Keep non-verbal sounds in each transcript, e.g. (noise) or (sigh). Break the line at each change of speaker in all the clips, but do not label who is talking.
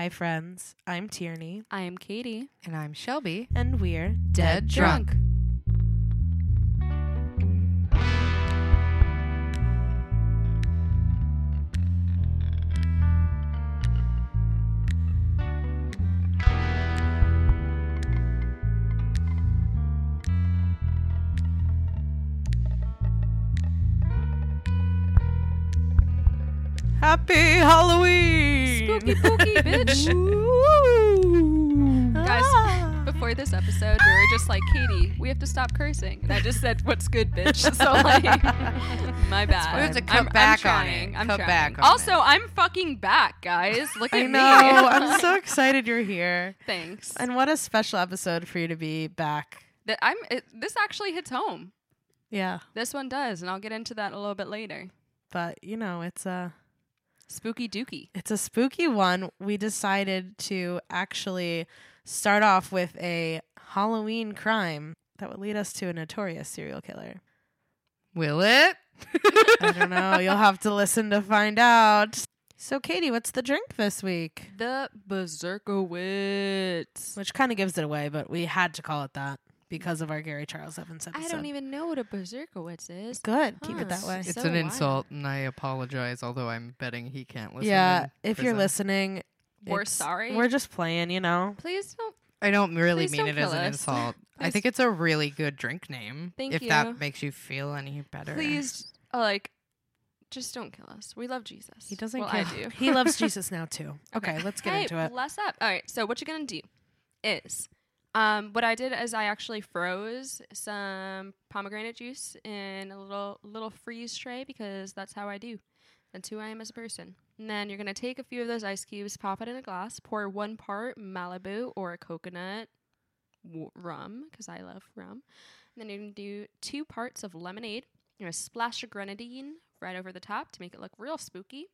Hi, friends. I'm Tierney,
I am Katie.
And I'm Shelby.
and we're
Dead drunk.
Happy Halloween!
Spooky, spooky, (laughs) bitch. Guys,
Ah.
Before this episode, we were just like, Katie, we have to stop cursing. And I just said, what's good, bitch? (laughs) So, like, my bad.
We have to
I'm-
cut
I'm
back on it.
I'm
Cut
trying.
back on
also,
it.
I'm fucking back, guys. Look at
I
me. (laughs)
I'm so excited you're here.
Thanks.
And what a special episode for you to be back.
That I'm. It, this actually hits home.
Yeah.
This one does, and I'll get into that a little bit later.
But, you know, it's a
Spooky dookie.
it's a spooky one. We decided to actually start off with a Halloween crime that would lead us to a notorious serial killer.
Will it?
I don't know. (laughs) You'll have to listen to find out. So, Katie, what's the drink this week?
The Berserkowitz.
Which kind of gives it away, but we had to call it that because of our Gary Charles Evans episode.
I don't even know what a Berserkowitz is.
Good. Keep it that way.
It's
So
an
wild.
insult, and I apologize, although I'm betting he can't listen.
yeah.
in
If you're
prison.
listening,
We're
it's-
sorry.
We're just playing, you know.
Please don't.
I don't really
Please
mean
don't
it as
kill
an
us.
insult. (laughs) I
Please-
think it's a really good drink name.
Thank
if
you.
that makes you feel any better.
Please, uh, like, just don't kill us. We love Jesus.
He doesn't
well,
care.
I (laughs) do.
He loves (laughs) Jesus now too. Okay, let's get
hey,
into it.
Bless up. All right. So what you're gonna do is, um, what I did is I actually froze some pomegranate juice in a little little freeze tray because that's how I do. That's who I am as a person. And then you're gonna take a few of those ice cubes, pop it in a glass, pour one part Malibu or a coconut w- rum because I love rum. And then you're gonna do two parts of lemonade. You're gonna splash a grenadine right over the top to make it look real spooky.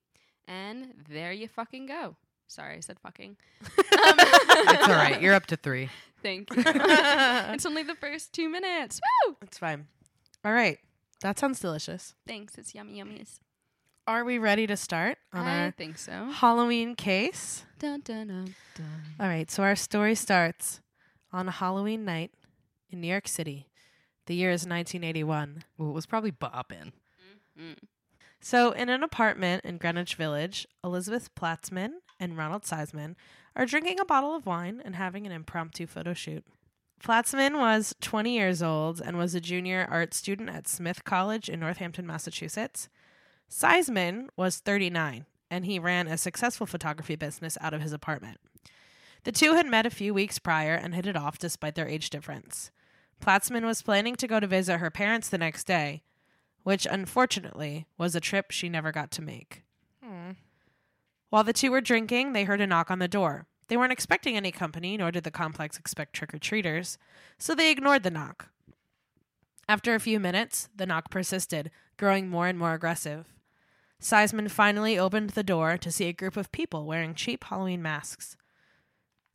And there you fucking go. Sorry, I said fucking. Um, (laughs)
it's all right. You're up to three. (laughs)
Thank you. (laughs) it's only the first two minutes. Woo!
It's fine. All right. That sounds delicious.
Thanks. It's yummy yummies.
Are we ready to start on
I
our
think so.
Halloween case?
Dun, dun, dun, dun.
All right. So our story starts on a Halloween night in New York City. The year is 1981.
Well, it was probably bopping.
Mm.
So, in an apartment in Greenwich Village, Elizabeth Platzman and Ronald Seisman are drinking a bottle of wine and having an impromptu photo shoot. Platzman was 20 years old and was a junior art student at Smith College in Northampton, Massachusetts. Seisman was 39 and he ran a successful photography business out of his apartment. The two had met a few weeks prior and hit it off despite their age difference. Platzman was planning to go to visit her parents the next day, which unfortunately was a trip she never got to make. While the two were drinking, they heard a knock on the door. They weren't expecting any company, nor did the complex expect trick or treaters, so they ignored the knock. After a few minutes, the knock persisted, growing more and more aggressive. Seisman finally opened the door to see a group of people wearing cheap Halloween masks.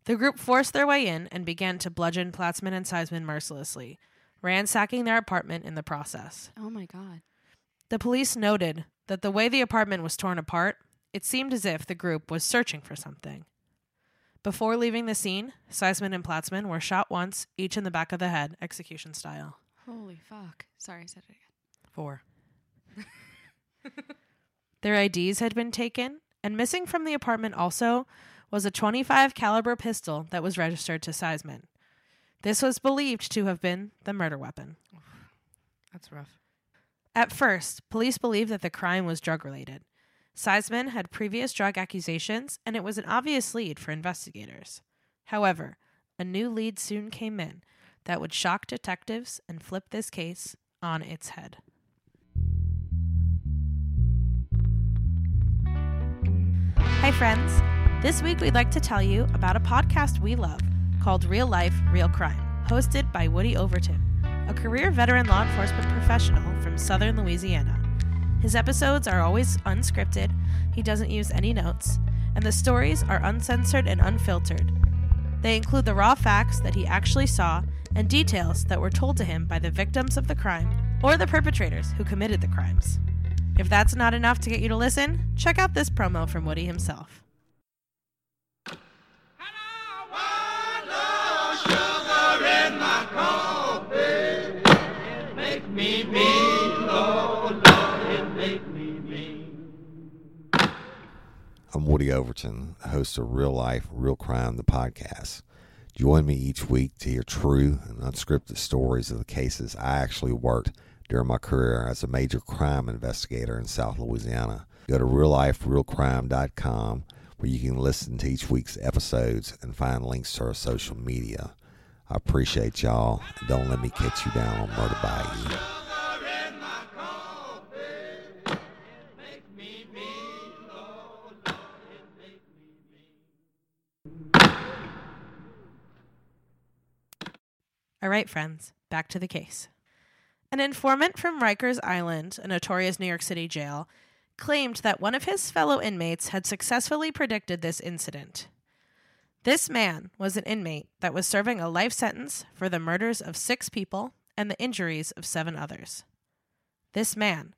The group forced their way in and began to bludgeon Platzman and Seisman mercilessly, ransacking their apartment in the process.
Oh my god.
The police noted that the way the apartment was torn apart, it seemed as if the group was searching for something. Before leaving the scene, Seisman and Platzman were shot once, each in the back of the head, execution style.
Holy fuck. Sorry, I said it again.
Four. (laughs)
Their IDs had been taken, and missing from the apartment also was a 25 caliber pistol that was registered to Seisman. This was believed to have been the murder weapon.
That's rough.
At first, police believed that the crime was drug related. Seisman had previous drug accusations, and it was an obvious lead for investigators. However, a new lead soon came in that would shock detectives and flip this case on its head. Hi, friends. This week we'd like to tell you about a podcast we love called Real Life, Real Crime, hosted by Woody Overton, a career veteran law enforcement professional from southern Louisiana. His episodes are always unscripted, he doesn't use any notes, and the stories are uncensored and unfiltered. They include the raw facts that he actually saw and details that were told to him by the victims of the crime or the perpetrators who committed the crimes. If that's not enough to get you to listen, check out this promo from Woody himself.
Woody Overton, host of Real Life, Real Crime, the podcast. Join me each week to hear true and unscripted stories of the cases I actually worked during my career as a major crime investigator in South Louisiana. Go to realliferealcrime.com where you can listen to each week's episodes and find links to our social media. I appreciate y'all. Don't let me catch you down on Murder Bayou.
All right, friends, back to the case. An informant from Rikers Island, a notorious New York City jail, claimed that one of his fellow inmates had successfully predicted this incident. This man was an inmate that was serving a life sentence for the murders of six people and the injuries of seven others. This man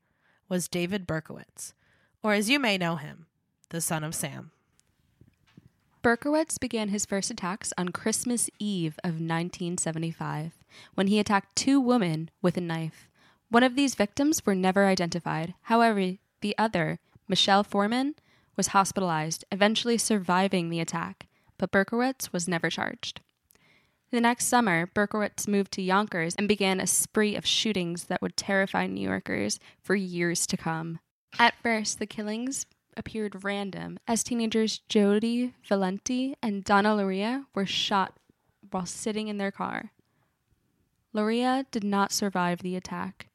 was David Berkowitz, or as you may know him, the son of Sam.
Berkowitz began his first attacks on Christmas Eve of 1975 when he attacked two women with a knife. One of these victims were never identified. However, the other, Michelle Forman, was hospitalized, eventually surviving the attack, but Berkowitz was never charged. The next summer, Berkowitz moved to Yonkers and began a spree of shootings that would terrify New Yorkers for years to come. At first, the killings appeared random, as teenagers Jody Valenti and Donna Lauria were shot while sitting in their car. Lauria did not survive the attack.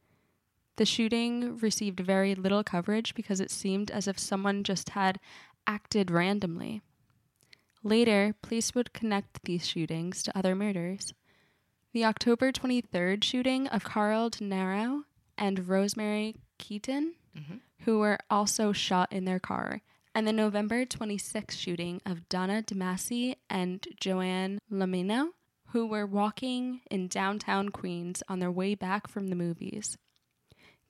The shooting received very little coverage because it seemed as if someone just had acted randomly. Later, police would connect these shootings to other murders. The October 23rd shooting of Carl DeNaro and Rosemary Keaton, mm-hmm. Who were also shot in their car, and the November 26 shooting of Donna DeMasi and Joanne Lomino, who were walking in downtown Queens on their way back from the movies.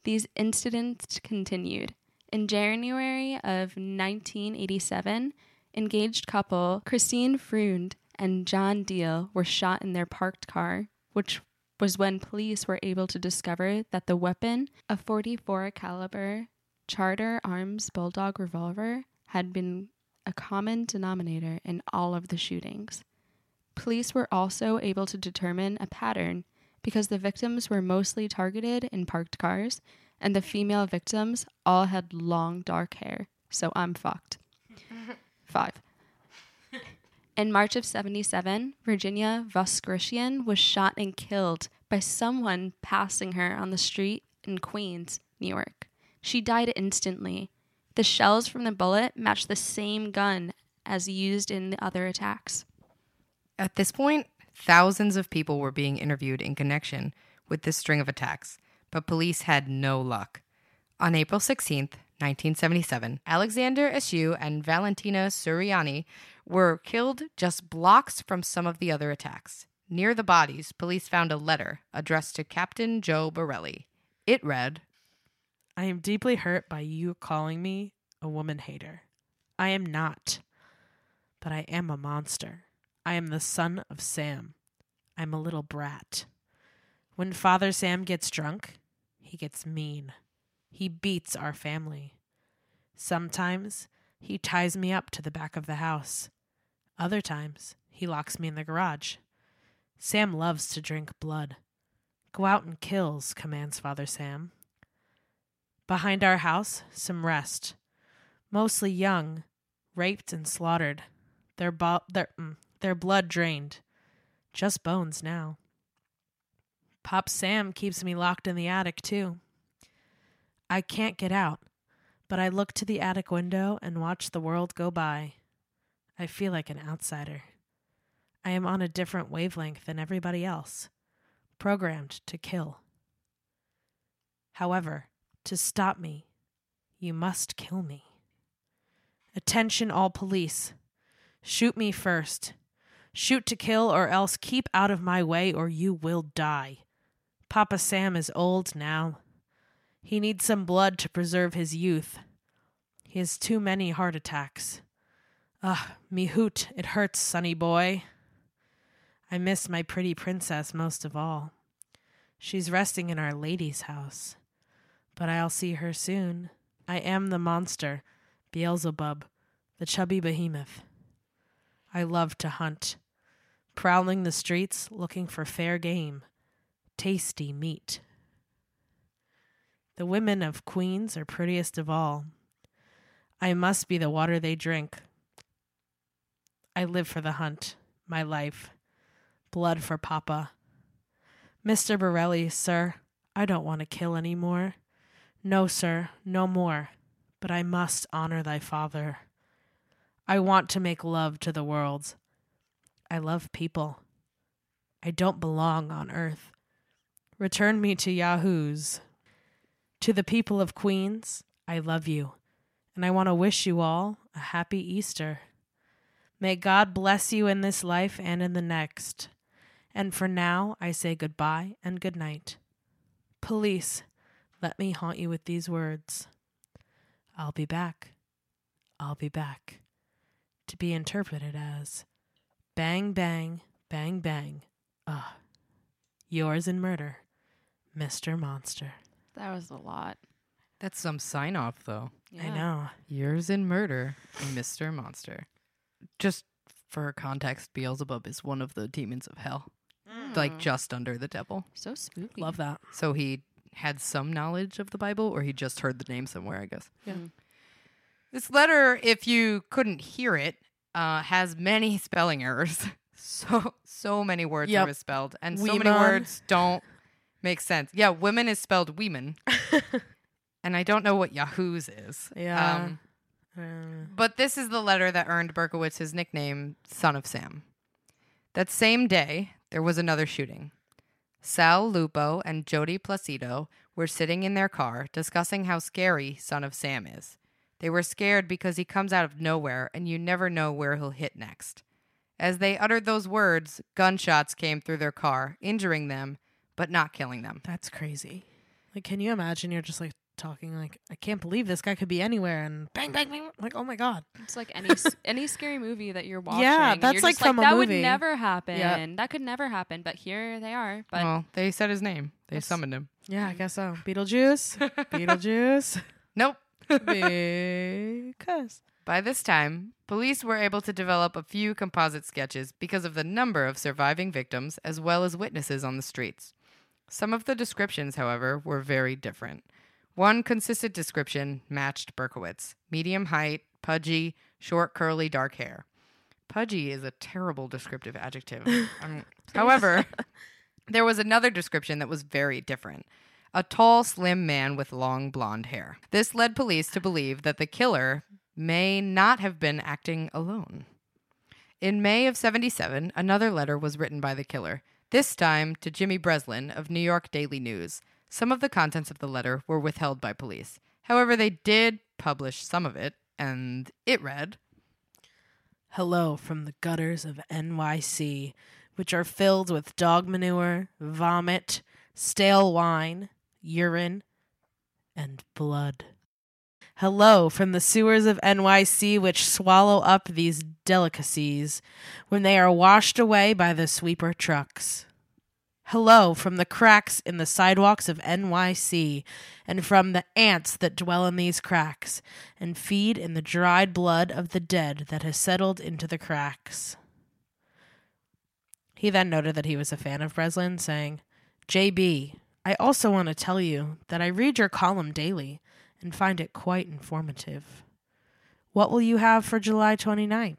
These incidents continued. In January of 1987, engaged couple Christine Freund and John Diel were shot in their parked car, which was when police were able to discover that the weapon, a 44 caliber Charter Arms Bulldog revolver, had been a common denominator in all of the shootings. Police were also able to determine a pattern because the victims were mostly targeted in parked cars and the female victims all had long dark hair. So I'm fucked. (laughs) Five. In March of 77, Virginia Voskerichian was shot and killed by someone passing her on the street in Queens, New York. She died instantly. The shells from the bullet matched the same gun as used in the other attacks.
At this point, thousands of people were being interviewed in connection with this string of attacks, but police had no luck. On April 16th, 1977, Alexander Esau and Valentina Suriani were killed just blocks from some of the other attacks. Near the bodies, police found a letter addressed to Captain Joe Borrelli. It read,
I am deeply hurt by you calling me a woman hater. I am not. But I am a monster. I am the son of Sam. I'm a little brat. When Father Sam gets drunk, he gets mean. He beats our family. Sometimes he ties me up to the back of the house. Other times he locks me in the garage. Sam loves to drink blood. Go out and kills, commands Father Sam. Behind our house, some rest. Mostly young, raped and slaughtered. Their, bo- their, mm, their blood drained. Just bones now. Pop Sam keeps me locked in the attic, too. I can't get out, but I look to the attic window and watch the world go by. I feel like an outsider. I am on a different wavelength than everybody else, programmed to kill. However, to stop me, you must kill me. Attention, all police. Shoot me first. Shoot to kill, or else keep out of my way, or you will die. Papa Sam is old now. He needs some blood to preserve his youth. He has too many heart attacks. Ah, me hoot, it hurts, sonny boy. I miss my pretty princess most of all. She's resting in our lady's house. But I'll see her soon. I am the monster, Beelzebub, the chubby behemoth. I love to hunt, prowling the streets looking for fair game, tasty meat. The women of Queens are prettiest of all. I must be the water they drink. I live for the hunt, my life. Blood for Papa. Mr. Borrelli, sir, I don't want to kill any more. No, sir, no more. But I must honor thy father. I want to make love to the world. I love people. I don't belong on earth. Return me to Yahoos. To the people of Queens, I love you, and I want to wish you all a happy Easter. May God bless you in this life and in the next. And for now, I say goodbye and good night. Police, let me haunt you with these words. I'll be back. I'll be back. To be interpreted as bang, bang, bang, bang. Ah, yours in murder, Mr. Monster.
That was a lot.
That's some sign off, though.
I know.
Yours in murder, Mr. Monster. Just for context, Beelzebub is one of the demons of hell, like just under the devil.
So spooky.
Love that.
So he had some knowledge of the Bible, or he just heard the name somewhere, I guess.
Yeah.
Mm.
This letter, if you couldn't hear it, uh, has many (laughs) spelling errors. (laughs) So so many words
Yep.
are misspelled, and so many words don't make sense. Yeah, women is spelled weeman, (laughs) and I don't know what Yahoo's is.
Yeah.
Um,
Uh,
but this is the letter that earned Berkowitz his nickname, Son of Sam. That same day, there was another shooting. Sal Lupo and Jody Placido were sitting in their car discussing how scary Son of Sam is. They were scared because he comes out of nowhere and you never know where he'll hit next. As they uttered those words, gunshots came through their car, injuring them, but not killing them.
that's crazy. Like, can you imagine? You're just like talking, like, I can't believe this guy could be anywhere, and bang, bang, bang. Like, oh my god.
It's like any s- (laughs) any scary movie that you're watching.
Yeah, that's
you're
like
just
from a
that
movie.
would never happen.
Yep.
That could never happen. But here they are. But
well, they said his name. They summoned him.
Yeah, I guess so. Beetlejuice. (laughs) Beetlejuice.
Nope. (laughs)
because.
By this time, police were able to develop a few composite sketches because of the number of surviving victims as well as witnesses on the streets. Some of the descriptions, however, were very different. One consistent description matched Berkowitz medium height, pudgy, short, curly, dark hair. Pudgy is a terrible descriptive adjective. (laughs) Um, however, (laughs) there was another description that was very different a tall, slim man with long blonde hair. This led police to believe that the killer may not have been acting alone. In May of 77, another letter was written by the killer, this time to Jimmy Breslin of New York Daily News. Some of the contents of the letter were withheld by police. However, they did publish some of it, and it read
Hello from the gutters of NYC, which are filled with dog manure, vomit, stale wine, urine, and blood. Hello from the sewers of NYC, which swallow up these delicacies when they are washed away by the sweeper trucks. Hello from the cracks in the sidewalks of NYC, and from the ants that dwell in these cracks, and feed in the dried blood of the dead that has settled into the cracks. He then noted that he was a fan of Breslin, saying, JB, I also want to tell you that I read your column daily and find it quite informative. What will you have for July 29th?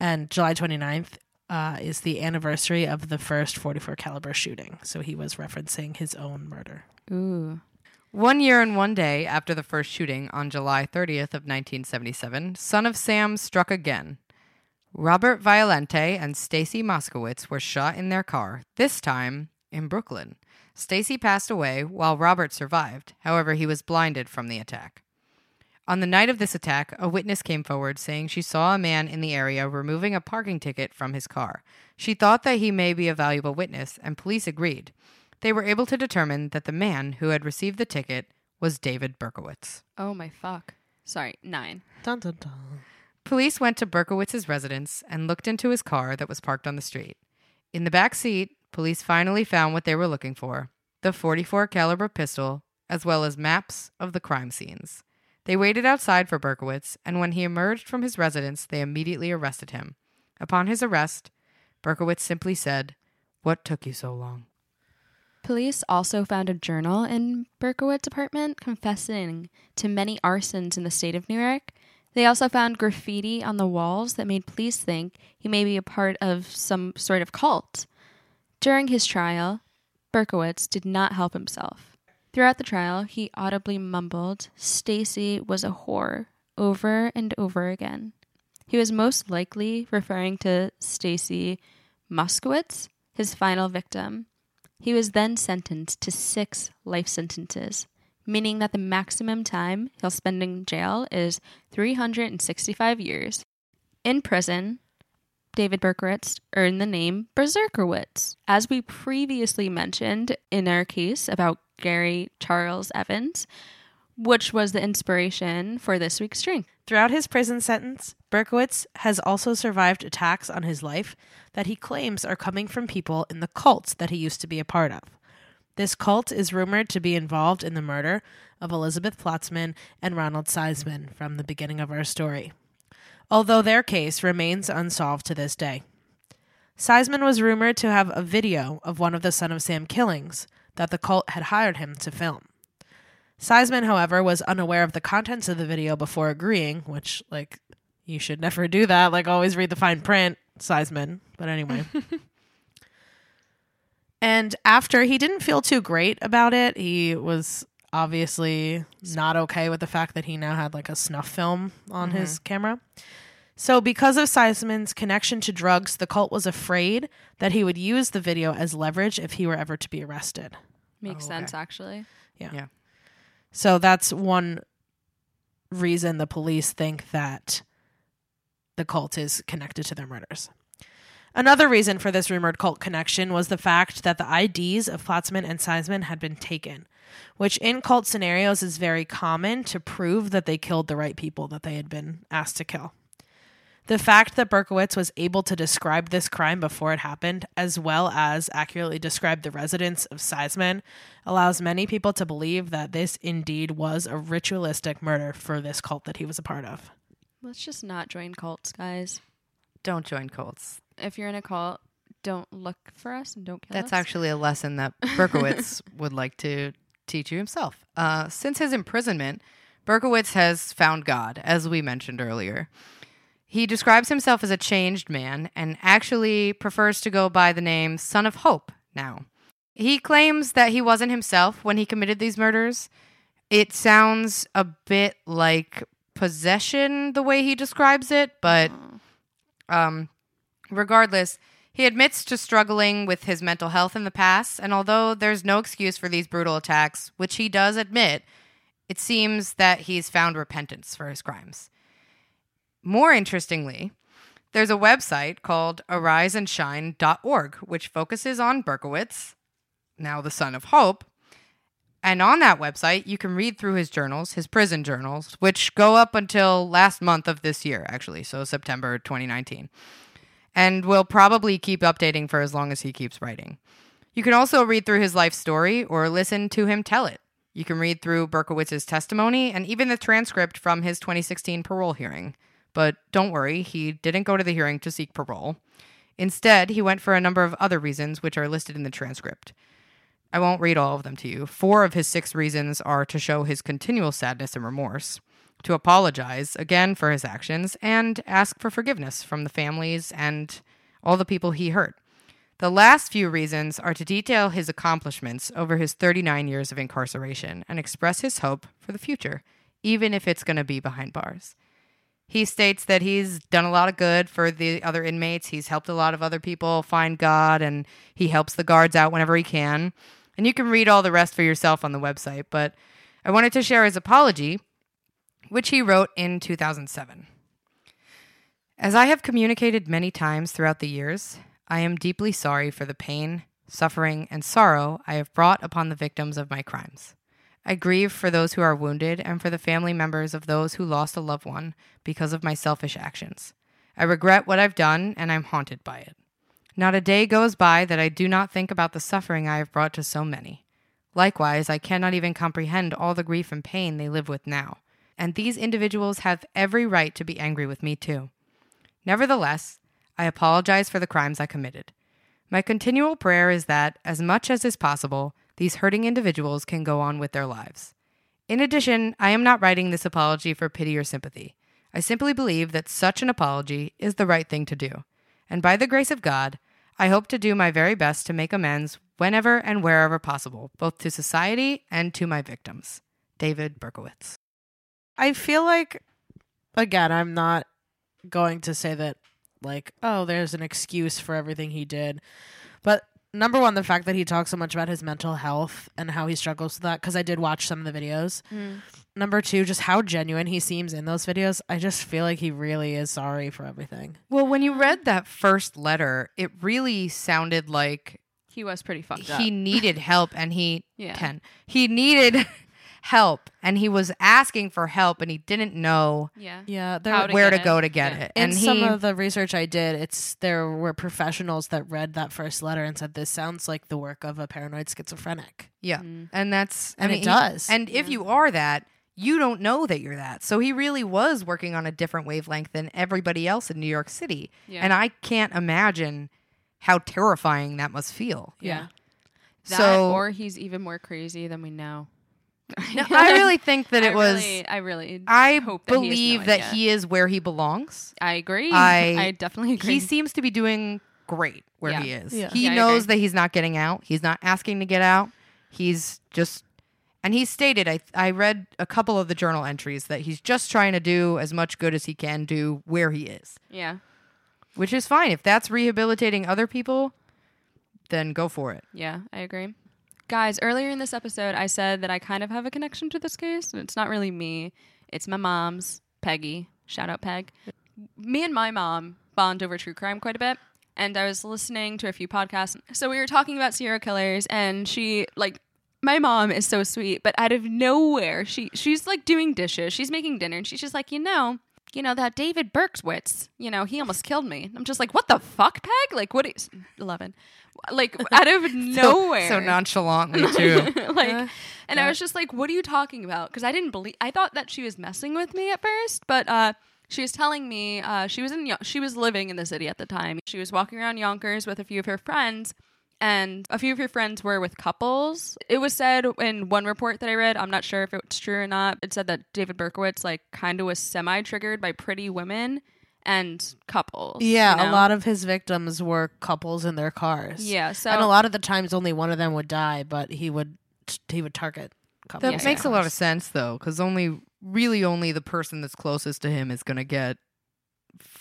And July 29th uh, is the anniversary of the first 44 caliber shooting. So he was referencing his own murder.
ooh,
One year and one day after the first shooting on July 30th of 1977, Son of Sam struck again. Robert Violante and Stacy Moskowitz were shot in their car, this time in Brooklyn. Stacy passed away while Robert survived. However, he was blinded from the attack. On the night of this attack, a witness came forward saying she saw a man in the area removing a parking ticket from his car. She thought that he may be a valuable witness, and police agreed. They were able to determine that the man who had received the ticket was David Berkowitz.
oh my fuck. Sorry, nine.
Dun, dun, dun.
Police went to Berkowitz's residence and looked into his car that was parked on the street. In the back seat, police finally found what they were looking for: the 44 caliber pistol as well as maps of the crime scenes. They waited outside for Berkowitz, and when he emerged from his residence, they immediately arrested him. Upon his arrest, Berkowitz simply said, What took you so long?
Police also found a journal in Berkowitz's apartment confessing to many arsons in the state of New York. They also found graffiti on the walls that made police think he may be a part of some sort of cult. During his trial, Berkowitz did not help himself. Throughout the trial, he audibly mumbled, Stacy was a whore, over and over again. He was most likely referring to Stacy Moskowitz, his final victim. He was then sentenced to six life sentences, meaning that the maximum time he'll spend in jail is 365 years. In prison, David Berkowitz earned the name Berserkowitz. As we previously mentioned in our case about Gary Charles Evans, which was the inspiration for this week's drink.
Throughout his prison sentence, Berkowitz has also survived attacks on his life that he claims are coming from people in the cults that he used to be a part of. This cult is rumored to be involved in the murder of Elizabeth Platzman and Ronald Seisman from the beginning of our story, although their case remains unsolved to this day. Seisman was rumored to have a video of one of the Son of Sam killings that the cult had hired him to film. Seisman, however, was unaware of the contents of the video before agreeing, which, like, you should never do that. Like, always read the fine print, Seisman. But anyway. (laughs) and after he didn't feel too great about it, he was obviously not okay with the fact that he now had like a snuff film on his mm-hmm. camera. So, because of Seisman's connection to drugs, the cult was afraid that he would use the video as leverage if he were ever to be arrested.
Makes
Oh, okay.
sense, actually. Yeah. Yeah.
So that's one reason the police think that the cult is connected to their murders. Another reason for this rumored cult connection was the fact that the IDs of Platzman and Seisman had been taken, which in cult scenarios is very common to prove that they killed the right people that they had been asked to kill. The fact that Berkowitz was able to describe this crime before it happened, as well as accurately describe the residence of Seisman, allows many people to believe that this indeed was a ritualistic murder for this cult that he was a part of.
Let's just not join cults, guys.
Don't join cults.
If you're in a cult, don't look for us and don't kill
That's
us.
actually a lesson that Berkowitz (laughs) would like to teach you himself. Uh, since his imprisonment, Berkowitz has found God, as we mentioned earlier. He describes himself as a changed man and actually prefers to go by the name Son of Hope now. He claims that he wasn't himself when he committed these murders. It sounds a bit like possession the way he describes it, but um, regardless, he admits to struggling with his mental health in the past, and although there's no excuse for these brutal attacks, which he does admit, it seems that he's found repentance for his crimes. More interestingly, there's a website called ariseandshine.org, which focuses on Berkowitz, now the son of Hope. And on that website, you can read through his journals, his prison journals, which go up until last month of this year, actually, so September 2019 and will probably keep updating for as long as he keeps writing. You can also read through his life story or listen to him tell it. You can read through Berkowitz's testimony and even the transcript from his 2016 parole hearing. But don't worry, he didn't go to the hearing to seek parole. Instead, he went for a number of other reasons, which are listed in the transcript. I won't read all of them to you. Four of his six reasons are to show his continual sadness and remorse, to apologize again for his actions, and ask for forgiveness from the families and all the people he hurt. The last few reasons are to detail his accomplishments over his 39 years of incarceration and express his hope for the future, even if it's going to be behind bars. He states that he's done a lot of good for the other inmates. He's helped a lot of other people find God and he helps the guards out whenever he can. And you can read all the rest for yourself on the website, but I wanted to share his apology, which he wrote in 2007. As I have communicated many times throughout the years, I am deeply sorry for the pain, suffering, and sorrow I have brought upon the victims of my crimes. I grieve for those who are wounded and for the family members of those who lost a loved one because of my selfish actions. I regret what I've done and I'm haunted by it. Not a day goes by that I do not think about the suffering I have brought to so many. Likewise, I cannot even comprehend all the grief and pain they live with now. And these individuals have every right to be angry with me too. Nevertheless, I apologize for the crimes I committed. My continual prayer is that, as much as is possible, these hurting individuals can go on with their lives. In addition, I am not writing this apology for pity or sympathy. I simply believe that such an apology is the right thing to do. And by the grace of God, I hope to do my very best to make amends whenever and wherever possible, both to society and to my victims. David Berkowitz.
I feel like, again, I'm not going to say that, like, oh, there's an excuse for everything he did. But number one, the fact that he talks so much about his mental health and how he struggles with that, because I did watch some of the videos. Mm. Number two, just how genuine he seems in those videos. I just feel like he really is sorry for everything.
Well, when you read that first letter, it really sounded like
He was pretty fucked
he
up.
needed help and he
Yeah.
10 he needed help and he was asking for help and he didn't know
Yeah.
Yeah, there,
to
where to
it.
go to get
Yeah.
it
in
and
some of the research I did, it's there were professionals that read that first letter and said this sounds like the work of a paranoid schizophrenic,
yeah
Mm.
and that's I
and
mean,
it
he-
does.
and if you are that you don't know that you're that so he really was working on a different wavelength than everybody else in new york city
Yeah.
and i can't imagine how terrifying that must feel
yeah. That,
so
or he's even more crazy than we know.
No, (laughs) i really think that
I
it was
Really, I really.
i
hope that he has no
believe that he is where he belongs
I agree.
I-
I definitely agree.
he seems to be doing great where
Yeah.
he is.
Yeah.
He
Yeah,
knows that he's not getting out. He's not asking to get out. He's just and he stated I I read a couple of the journal entries that he's just trying to do as much good as he can do where he is,
yeah.
which is fine. If that's rehabilitating other people, then go for it.
Yeah, I agree. Guys, earlier in this episode, I said that I kind of have a connection to this case, and it's not really me. It's my mom's, Peggy. Shout out, Peg. Me and my mom bond over true crime quite a bit, and I was listening to a few podcasts. So we were talking about serial killers, and she, like, my mom is so sweet, but out of nowhere, she she's like doing dishes, she's making dinner, and she's just like, you know, you know that David Berkowitz, you know, he almost killed me. I'm just like, what the fuck, Peg? Like, what is eleven? Like (laughs) out of nowhere,
So nonchalantly (laughs) too.
like,
Uh,
and I was just like, "What are you talking about?" Because I didn't believe. I thought that she was messing with me at first, but uh, she was telling me uh, she was in. She was living in the city at the time. She was walking around Yonkers with a few of her friends, and a few of your friends were with couples. It was said in one report that I read. I'm not sure if it's true or not. It said that David Berkowitz like kind of was semi triggered by pretty women and couples.
yeah,
you
a lot of his victims were couples in their cars.
Yeah, so
and a lot of the times only one of them would die, but he would he would target couples.
That
Yeah,
makes
in
a lot of sense though, because only really only the person that's closest to him is gonna get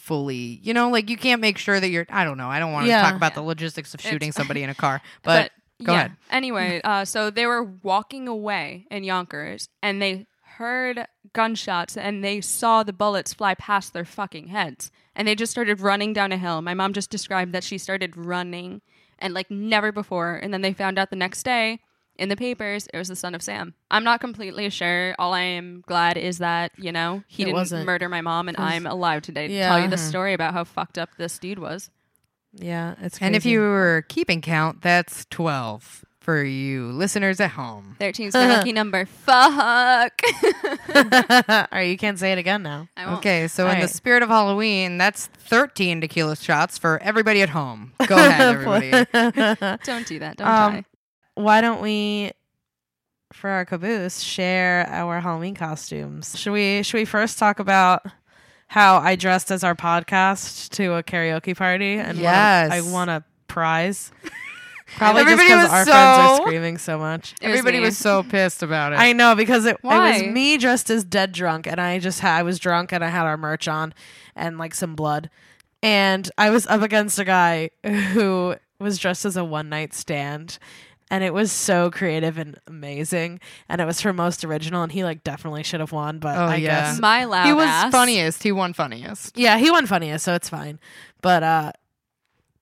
fully. You know, like you can't make sure that you're. I don't know. I don't want to
Yeah.
talk about the logistics of shooting somebody in a car, (laughs) but, go
yeah.
ahead.
Anyway, (laughs) uh, so they were walking away in Yonkers and they heard gunshots and they saw the bullets fly past their fucking heads and they just started running down a hill. My mom just described that she started running and like never before. And then they found out the next day in the papers it was the son of Sam. I'm not completely sure. All I am glad is that, you know, he
It
didn't
wasn't-
murder my mom and I'm alive today to tell you the
Yeah.
story about how fucked up this dude was.
Yeah, it's
And if you were keeping count, that's twelve for you listeners at home.
13's my (laughs) lucky number. Fuck. (laughs)
All right, you can't say it again now.
I won't.
Okay, so in the
Alright.
spirit of Halloween, that's thirteen tequila shots for everybody at home. Go ahead, (laughs) everybody.
Don't do that. Don't
Um,
try.
Why don't we, for our caboose, share our Halloween costumes? Should we? Should we first talk about how I dressed as our podcast to a karaoke party and won a-
Yes.
I won a prize. (laughs) Probably
Everybody
just because our friends are screaming so much.
It was
everybody was so pissed about it.
I know because it, it was me dressed as dead drunk, and I just had I was drunk and I had our merch on and like some blood, and I was up against a guy who was dressed as a one night stand, and it was so creative and amazing, and it was for most original, and he like definitely should have won, but
Oh,
I
yeah.
guess
My loud
he was
ass.
funniest. He won funniest.
yeah he won funniest, so it's fine, but uh.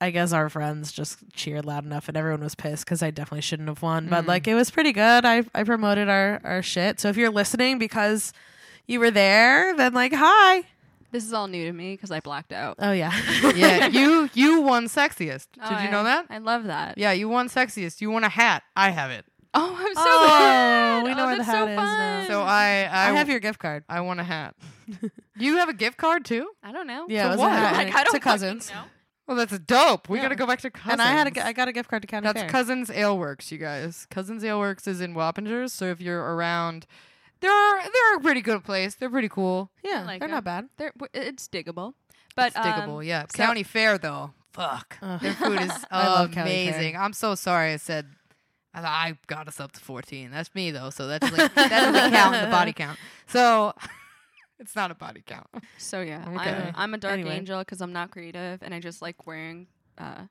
I guess our friends just cheered loud enough, and everyone was pissed because I definitely shouldn't have won. But
Mm.
like, it was pretty good. I I promoted our our shit. So if you're listening because you were there, then like, hi.
This is all new to me because I blacked out.
Oh yeah, (laughs)
Yeah, you you won sexiest. Oh, Did
Oh,
you
I-
know that?
I love that.
Yeah, you won sexiest. You won a hat. I have it. (laughs)
Oh, I'm so
Oh,
glad.
we oh, know
oh,
where the hat
so
is now.
So I
I,
I,
have your gift card.
I want a hat. (laughs) you have a gift card too?
I don't know.
Yeah,
For
it was
what?
a hat
Like, I
to
don't
cousins.
know.
Well, that's dope. We
Yeah.
gotta go back to cousins.
And I had a, g- I got a gift card to County
That's
Fair.
Cousins Ale Works, you guys. Cousins Ale Works is in Wappingers, so if you're around, they're they're a pretty good place. They're pretty cool.
yeah,
like
they're not bad.
They're, w- it's diggable, but
it's diggable,
um,
yeah.
so-
County Fair though, fuck, (laughs)
Ugh.
their food is (laughs)
I love County Fair.
amazing. I'm so sorry I said. I, thought I got us up to 14. That's me though, so that's like, that doesn't count in the body count. So (laughs) it's not a body count.
So yeah,
Okay.
I'm, I'm a dark
Anyway.
angel because I'm not creative and I just like wearing uh,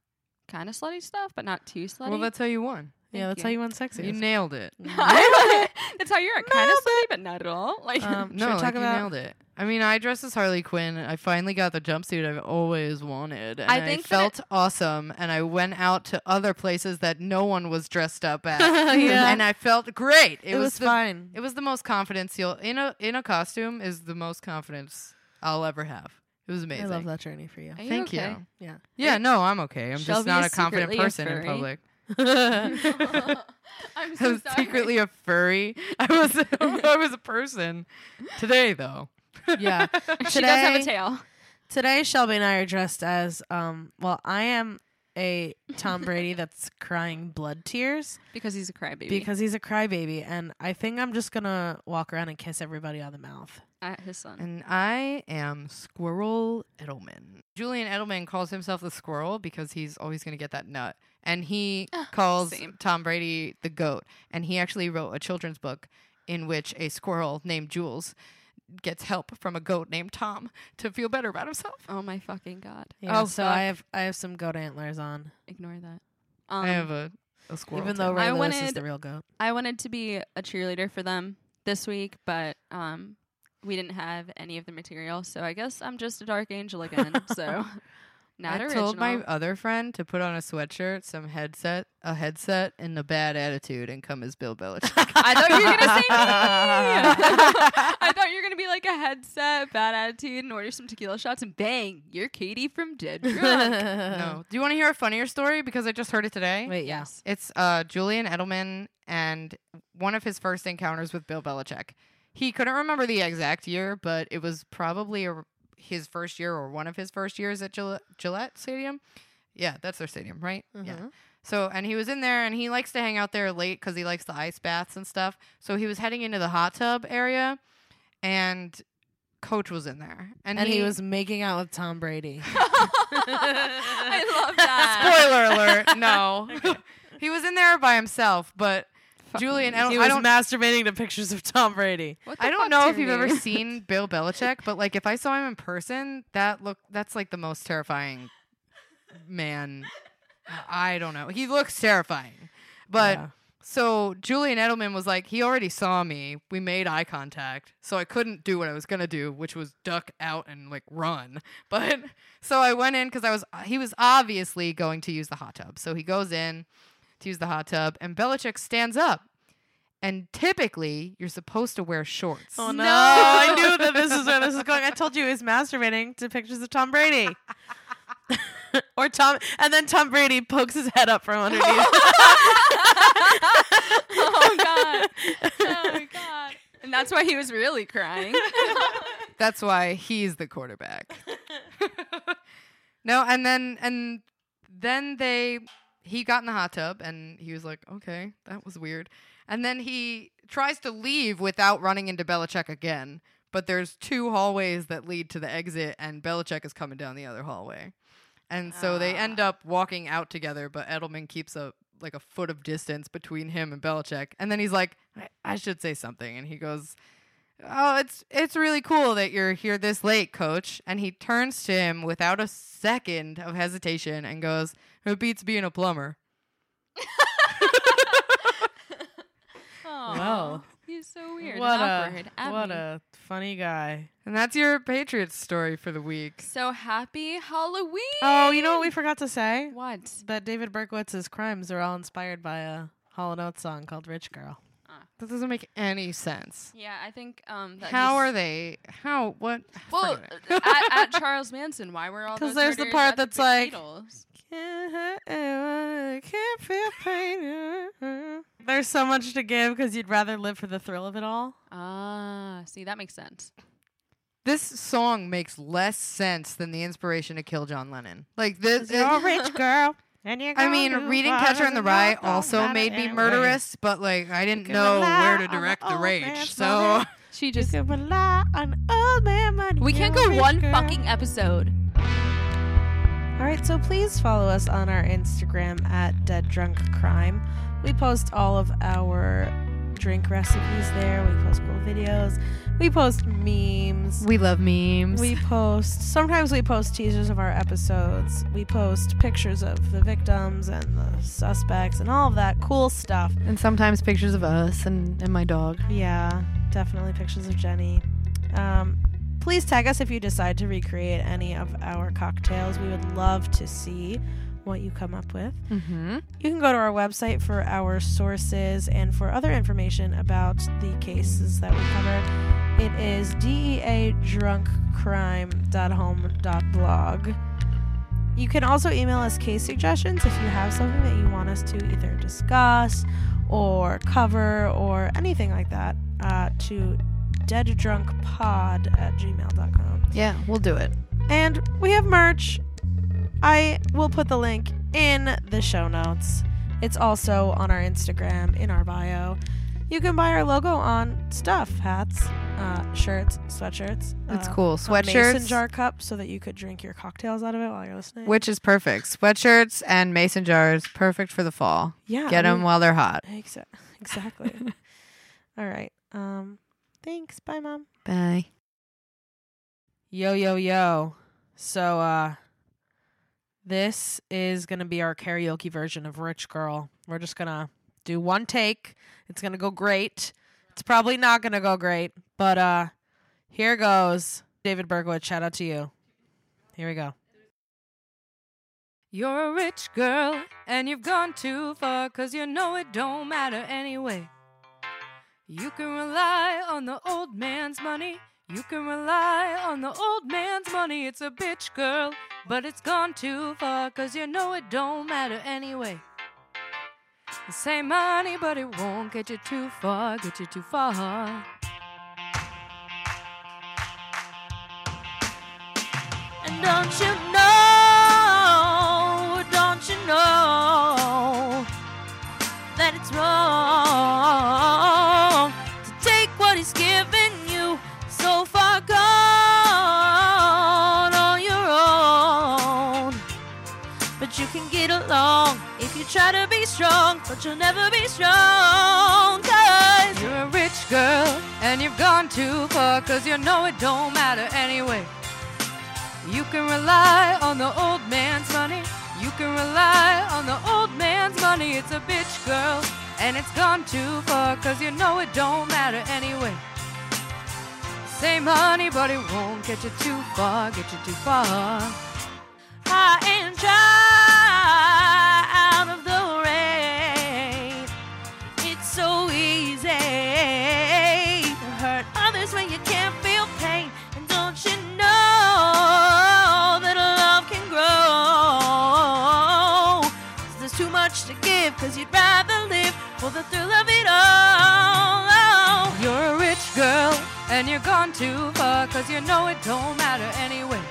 kind of slutty stuff, but not too slutty.
Well, that's how you won.
Yeah, that's
you.
how you won sexy.
You nailed it. (laughs)
that's how you're kind of slutty, but not at all. Like
Um,
No,
we
like
talk
you
about?
nailed it. I mean, I dressed as Harley Quinn. I finally got the jumpsuit I've always wanted. And
I
I,
think that
felt awesome. And I went out to other places that no one was dressed up at. (laughs)
Yeah.
And I felt great. It,
It, was,
was, the,
fine.
It was the most confidence you'll in a in a costume is the most confidence I'll ever have. It was amazing.
I love that journey for you.
Are you
Thank
okay?
you.
Yeah.
Yeah, no, I'm okay. I'm just not a confident
secretly a
person in public. (laughs)
I'm (laughs)
I was
sorry.
secretly a furry. I was (laughs) I was a person. Today though.
yeah.
she does have a
Today-
tail.
Today, Shelby and I are dressed as um. Well, I am a Tom Brady that's crying blood tears
Because he's a crybaby.
because he's a crybaby, and I think I'm just gonna walk around and kiss everybody on the mouth.
at his son.
And I am Squirrel Edelman. Julian Edelman calls himself the squirrel because he's always going to get that nut. And he calls
same.
Tom Brady the goat. And he actually wrote a children's book in which a squirrel named Jules gets help from a goat named Tom to feel better about himself.
oh my fucking god!
Yeah,
Oh,
so
fuck.
I have I have some goat antlers on,
Ignore that. Um,
I have a, a squirrel.
even though Ray
I
Lewis is
wanted-
the real goat.
I wanted to be a cheerleader for them this week, but um, we didn't have any of the material, so I guess I'm just a dark angel again. so (laughs) (laughs) not
I
original.
told my other friend to put on a sweatshirt, some headset, a headset, and a bad attitude, and come as Bill Belichick. (laughs)
I thought you were gonna say me. (laughs) I thought you were gonna be like a headset, bad attitude, and order some tequila shots, and bang, you're Katie from Dead (laughs) Drunk.
no. Do you want to hear a funnier story? Because I just heard it today.
Wait, yeah.
It's uh, Julian Edelman and one of his first encounters with Bill Belichick. He couldn't remember the exact year, but it was probably a, his first year or one of his first years at Gillette, Gillette Stadium. Yeah, that's their stadium, right? Yeah.
Mhm.
So, and he was in there and he likes to hang out there late because he likes the ice baths and stuff. So he was heading into the hot tub area and Coach was in there. And,
And he was making out with Tom Brady. (laughs) (laughs)
I love that.
Spoiler alert. (laughs) No. he was in there by himself, but Julian, I don't,
he
I
was
don't,
masturbating to pictures of Tom Brady.
I don't know if you've ever (laughs) seen Bill Belichick, but like if I saw him in person, that look that's like the most terrifying man. I don't know. He looks terrifying. But
Yeah.
so Julian Edelman was like, he already saw me. We made eye contact. So I couldn't do what I was going to do, which was duck out and like run. (laughs) But so I went in because I was, he was obviously going to use the hot tub. So he goes in to use the hot tub and Belichick stands up. And typically, you're supposed to wear shorts.
Oh no!
No.
I (laughs) knew that this is where this is going. I told you he was masturbating to pictures of Tom Brady. (laughs) or Tom, and then Tom Brady pokes his head up from underneath. (laughs)
oh god. Oh my god. And that's why he was really crying.
That's why he's the quarterback. no, and then and then they he got in the hot tub and he was like, "Okay, that was weird." And then he tries to leave without running into Belichick again. But there's two hallways that lead to the exit, and Belichick is coming down the other hallway. And so they ah. end up walking out together, but Edelman keeps a like a foot of distance between him and Belichick. And then he's like, I, I should say something. And he goes, Oh, it's it's really cool that you're here this late, coach. And he turns to him without a second of hesitation and goes, It beats being a plumber. (laughs)
Aw,
Well,
he's so weird
what
and
a what
Abby.
a funny guy.
And that's your Patriots story for the week.
So happy Halloween!
Oh, you know what we forgot to say?
What?
That David Berkowitz's crimes are all inspired by a Hall & Oates song called "Rich Girl."
That doesn't make any sense.
Yeah, I think um. That
How are they? How? What?
Well, uh,
it.
at, at (laughs) Charles Manson, why were all
'Cause
those
there's the part
at the
that's like-? Can't hurt anyone, can't feel pain. There's so much to give because you'd rather live for the thrill of it all.
Ah, see, that makes sense.
This song makes less sense than the inspiration to kill John Lennon. Like this,
You're a rich girl,
I mean, reading Catcher in the Rye also made me murderous, but like I didn't know where to direct the rage. So
money. (laughs)
She
You
just.
can rely on old man money.
We can't go one
girl.
fucking episode.
All right, so please follow us on our Instagram at Dead Drunk Crime. We post all of our drink recipes there. We post cool videos. We post memes.
we love memes.
We post sometimes we post teasers of our episodes. We post pictures of the victims and the suspects and all of that cool stuff.
and sometimes pictures of us and, and my dog.
Yeah, definitely pictures of Jenny. Um, please tag us if you decide to recreate any of our cocktails. We would love to see what you come up with.
Mm-hmm.
You can go to our website for our sources and for other information about the cases that we cover. It is deadrunkcrime.home.blog. You can also email us case suggestions if you have something that you want us to either discuss or cover or anything like that uh, to deaddrunkpod at gmail.com.
Yeah, we'll do it.
And we have merch. I will put the link in the show notes. It's also on our Instagram in our bio. You can buy our logo on stuff, hats, uh, shirts, sweatshirts.
It's
uh,
cool.
a mason jar cup so that you could drink your cocktails out of it while you're listening.
which is perfect. Sweatshirts and mason jars, perfect for the fall.
yeah,
Get
I
them
mean-
while they're hot.
Exa- exactly. (laughs) (laughs) All right. Um, thanks. Bye, mom.
Bye.
Yo, yo, yo. So, uh, this is going to be our karaoke version of Rich Girl. We're just going to do one take. It's going to go great. It's probably not going to go great, but, uh, here goes. David Berkowitz, shout out to you. Here we go.
You're a rich girl and you've gone too far cause you know it don't matter anyway. You can rely on the old man's money. You can rely on the old man's money. It's a bitch girl, but it's gone too far cause you know it don't matter anyway. The same money, but it won't get you too far, get you too far.
Don't you know, don't you know that it's wrong to take what he's given you so far gone on your own? But you can get along if you try to be strong, but you'll never be strong. Cause
You're a rich girl and you've gone too far cause you know it don't matter anyway. You can rely on the old man's money. You can rely on the old man's money. It's a bitch girl and it's gone too far cause you know it don't matter anyway. Same money, but it won't get you too far, get you too far.
high and dry too much to give, cause you'd rather live for the thrill of it all. Oh.
You're a rich girl and you're gone too far cause you know it don't matter anyway.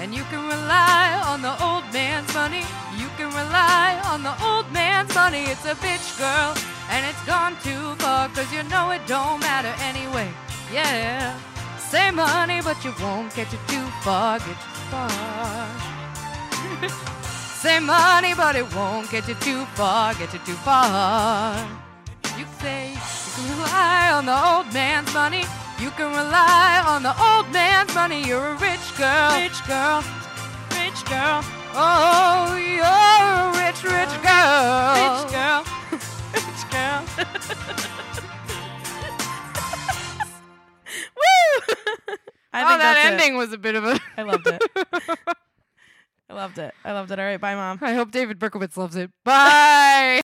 And you can rely on the old man's money. You can rely on the old man's money. It's a bitch girl and it's gone too far cause you know it don't matter anyway. Yeah. Say money but you won't get you too far, get you far. (laughs) Same money but it won't get you too far, get you too far. You say you can rely on the old man's money. You can rely on the old man's money. You're a rich girl.
Rich girl, rich girl,
Oh, you're a rich, rich girl.
rich girl, (laughs) rich girl. (laughs) Woo! I
oh, that
that's it.
ending was a bit of a.
I loved it. (laughs) I loved it. I loved it. All right, bye, mom.
I hope David Berkowitz loves it. Bye. (laughs)